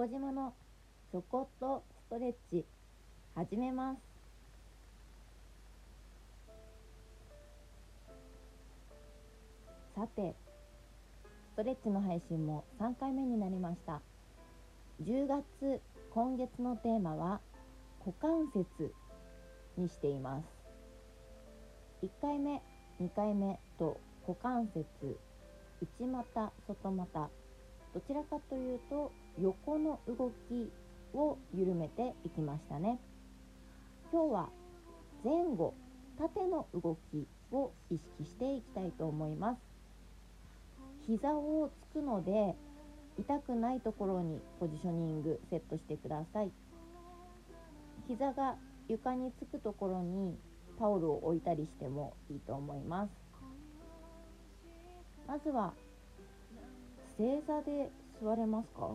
こ島のちょこっとストレッチ始めます。さてストレッチの配信も3回目になりました。10月今月のテーマは股関節にしています。1回目2回目と股関節内股外股どちらかというと横の動きを緩めていきましたね。今日は前後縦の動きを意識していきたいと思います。膝をつくので痛くないところにポジショニングセットしてください。膝が床につくところにタオルを置いたりしてもいいと思います。まずは正座で座れますか？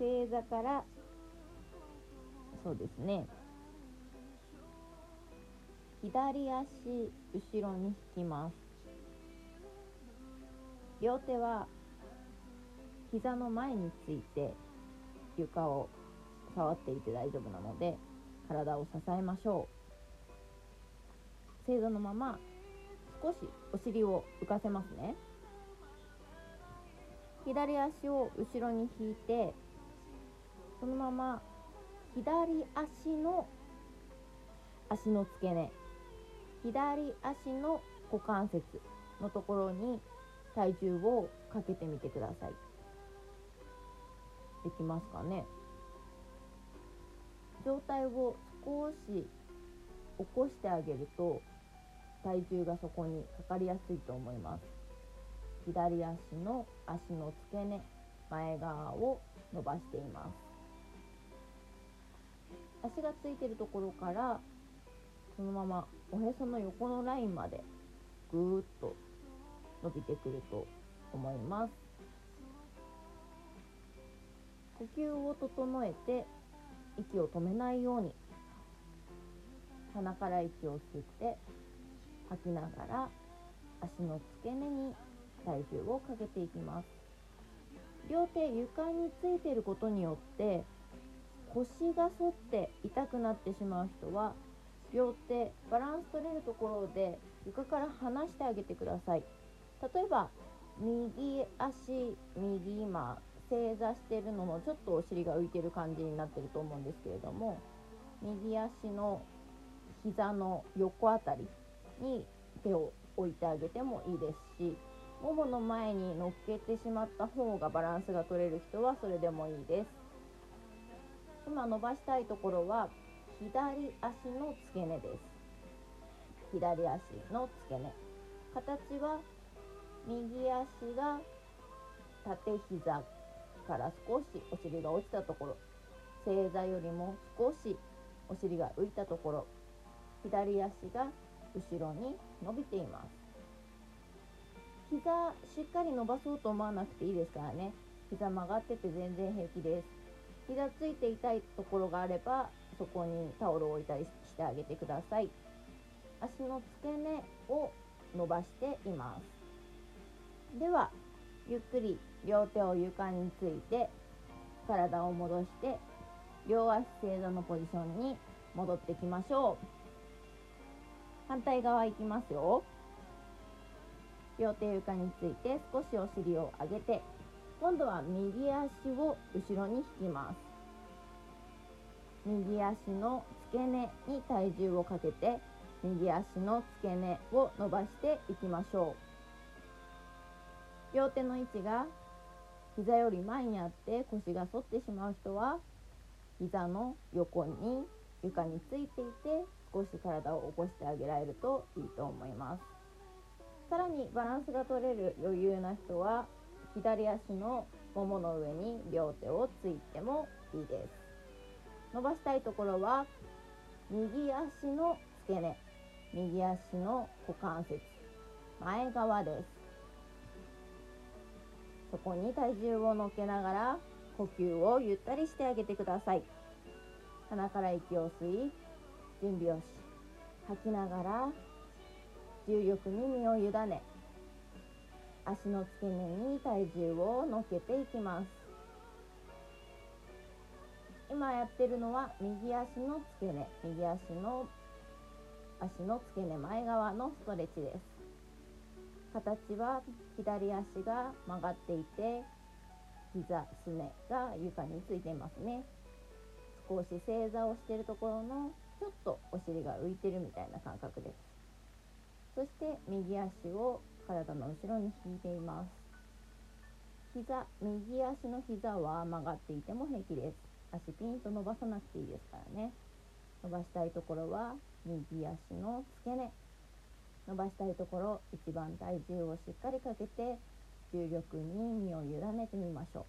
正座から。そうですね。左足後ろに引きます。両手は膝の前について床を触っていて大丈夫なので体を支えましょう。正座のまま少しお尻を浮かせますね。左足を後ろに引いてそのまま左足の足の付け根。左足の股関節のところに体重をかけてみてください。できますかね？状態を少し起こしてあげると体重がそこにかかりやすいと思います。左足の足の付け根前側を伸ばしています。足がついてるところからそのままおへその横のラインまでぐーっと伸びてくると思います。呼吸を整えて息を止めないように鼻から息を吸って吐きながら足の付け根に体重をかけていきます。両手床についてることによって腰が反って痛くなってしまう人は両手バランス取れるところで床から離してあげてください。例えば右足右今正座してるのもちょっとお尻が浮いてる感じになってると思うんですけれども右足の膝の横あたりに手を置いてあげてもいいですしももの前に乗っけてしまった方がバランスが取れる人はそれでもいいです。今伸ばしたいところは左足の付け根です。左足の付け根。形は右足が縦膝から少しお尻が落ちたところ。正座よりも少しお尻が浮いたところ。左足が後ろに伸びています。膝しっかり伸ばそうと思わなくていいですからね。膝曲がってて全然平気です。膝ついて痛いところがあればそこにタオルを置いたりしてあげてください。足の付け根を伸ばしています。ではゆっくり両手を床について体を戻して両足正座のポジションに戻ってきましょう。反対側行きますよ。両手床について少しお尻を上げて今度は右足を後ろに引きます。右足の付け根に体重をかけて右足の付け根を伸ばしていきましょう。両手の位置が膝より前にあって腰が反ってしまう人は膝の横に床についていて少し体を起こしてあげられるといいと思います。さらにバランスが取れる余裕な人は左足のももの上に両手をついてもいいです。伸ばしたいところは右足の付け根。右足の股関節。前側です。そこに体重を乗っけながら呼吸をゆったりしてあげてください。鼻から息を吸い準備をし吐きながら重力に身を委ね足の付け根に体重を乗っけていきます。今やってるのは右足の付け根。右足の足の付け根前側のストレッチです。形は左足が曲がっていて膝すねが床についていますね。少し正座をしているところのちょっとお尻が浮いてるみたいな感覚です。そして右足を体の後ろに引いています。膝右足の膝は曲がっていても平気です。足ピンと伸ばさなくていいですからね。伸ばしたいところは右足の付け根。伸ばしたいところ一番体重をしっかりかけて重力に身を委ねてみましょう。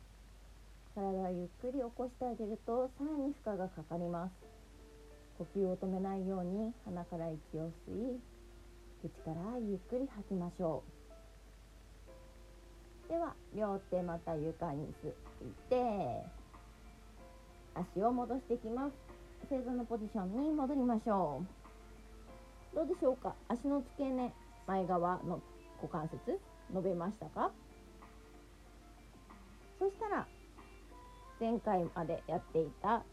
体をゆっくり起こしてあげるとさらに負荷がかかります。呼吸を止めないように鼻から息を吸い口からゆっくり吐きましょう。では両手また床について足を戻していきます。正座のポジションに戻りましょう。どうでしょうか？足の付け根前側の股関節伸べましたか？そしたら前回までやっていた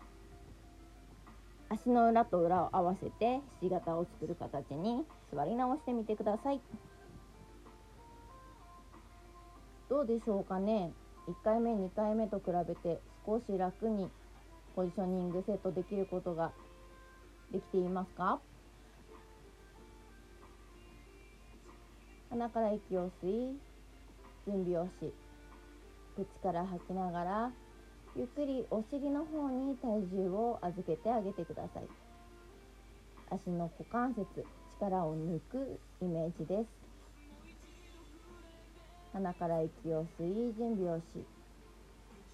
足の裏と裏を合わせてひし形を作る形に座り直してみてください。どうでしょうかね。1回目2回目と比べて少し楽にポジショニングセットできることができていますか？鼻から息を吸い準備をし口から吐きながらゆっくりお尻の方に体重を預けてあげてください。足の股関節力を抜くイメージです。鼻から息を吸い準備をし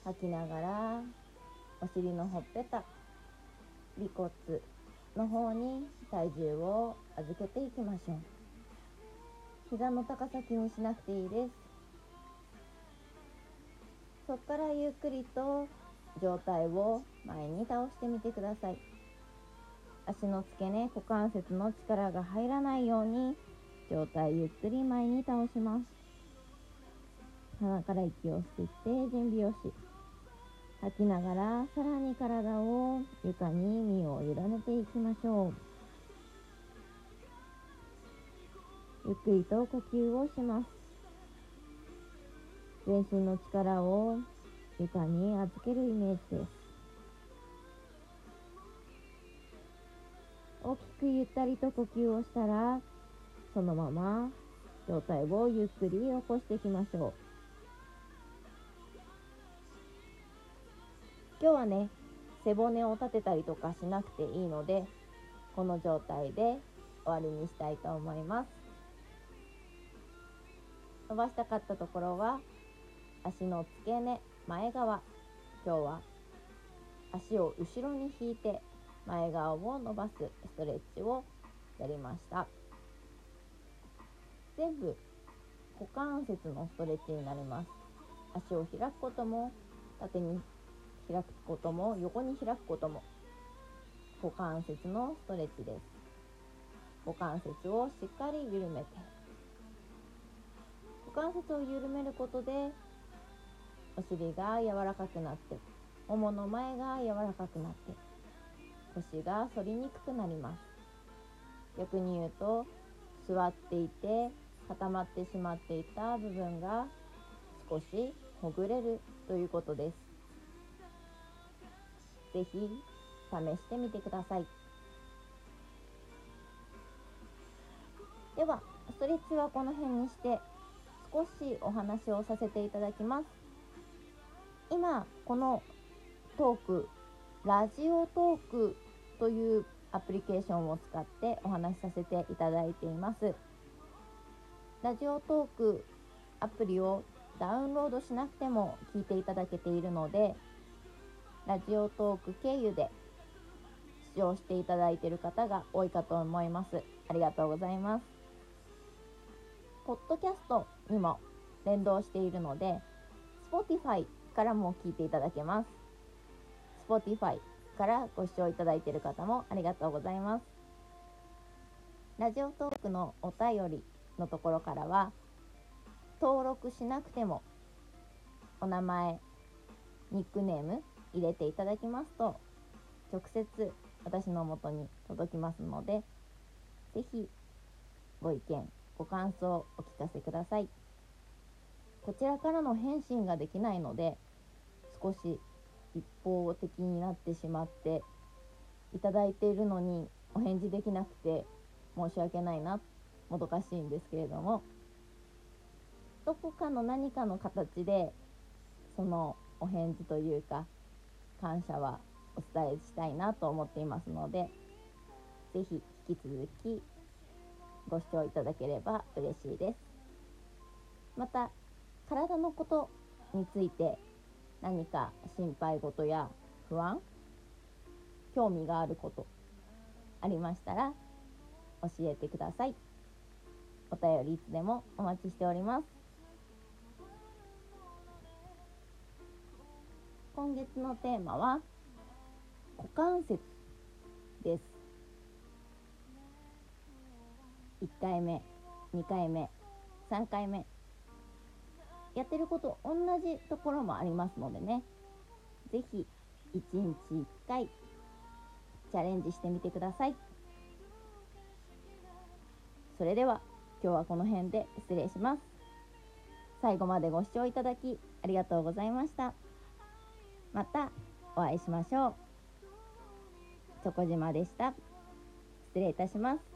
吐きながらお尻のほっぺた尾骨の方に体重を預けていきましょう。膝の高さ気にしなくていいです。そこからゆっくりと上体を前に倒してみてください。足の付け根股関節の力が入らないように上体ゆっくり前に倒します。鼻から息を吸って準備をし吐きながらさらに体を床に身を委ねていきましょう。ゆっくりと呼吸をします。全身の力を床に預けるイメージです大きくゆったりと呼吸をしたらそのまま上体をゆっくり起こしていきましょう今日はね背骨を立てたりとかしなくていいのでこの状態で終わりにしたいと思います。伸ばしたかったところは足の付け根前側。今日は足を後ろに引いて前側を伸ばすストレッチをやりました。全部股関節のストレッチになります。足を開くことも縦に開くことも横に開くことも股関節のストレッチです。股関節をしっかり緩めて。股関節を緩めることでお尻が柔らかくなってももの前が柔らかくなって腰が反りにくくなります。逆に言うと座っていて固まってしまっていた部分が少しほぐれるということです。是非試してみてください。ではストレッチはこの辺にして少しお話をさせていただきます。今このトークラジオトークというアプリケーションを使ってお話しさせていただいています。ラジオトークアプリをダウンロードしなくても聞いていただけているのでラジオトーク経由で視聴していただいている方が多いかと思います。ありがとうございます。ポッドキャストにも連動しているので Spotify からも聞いていただけます。Spotify からご視聴いただいている方もありがとうございます。ラジオトークのお便りのところからは、登録しなくてもお名前ニックネーム入れていただきますと直接私のもとに届きますので是非ご意見ご感想をお聞かせくださいこちらからの返信ができないので少し一方的になってしまっていただいているのにお返事できなくて申し訳ないなもどかしいんですけれどもどこかの何かの形でそのお返事というか感謝はお伝えしたいなと思っていますので是非引き続きご視聴いただければ嬉しいです。また体のことについて何か心配事や不安興味があることありましたら教えてください。お便りいつでもお待ちしております。今月のテーマは股関節です。1回目2回目3回目。やってること同じところもありますのでね。是非1日1回チャレンジしてみてください。それでは今日はこの辺で失礼します。最後までご視聴いただきありがとうございました。またお会いしましょう。チョコ島でした。失礼いたします。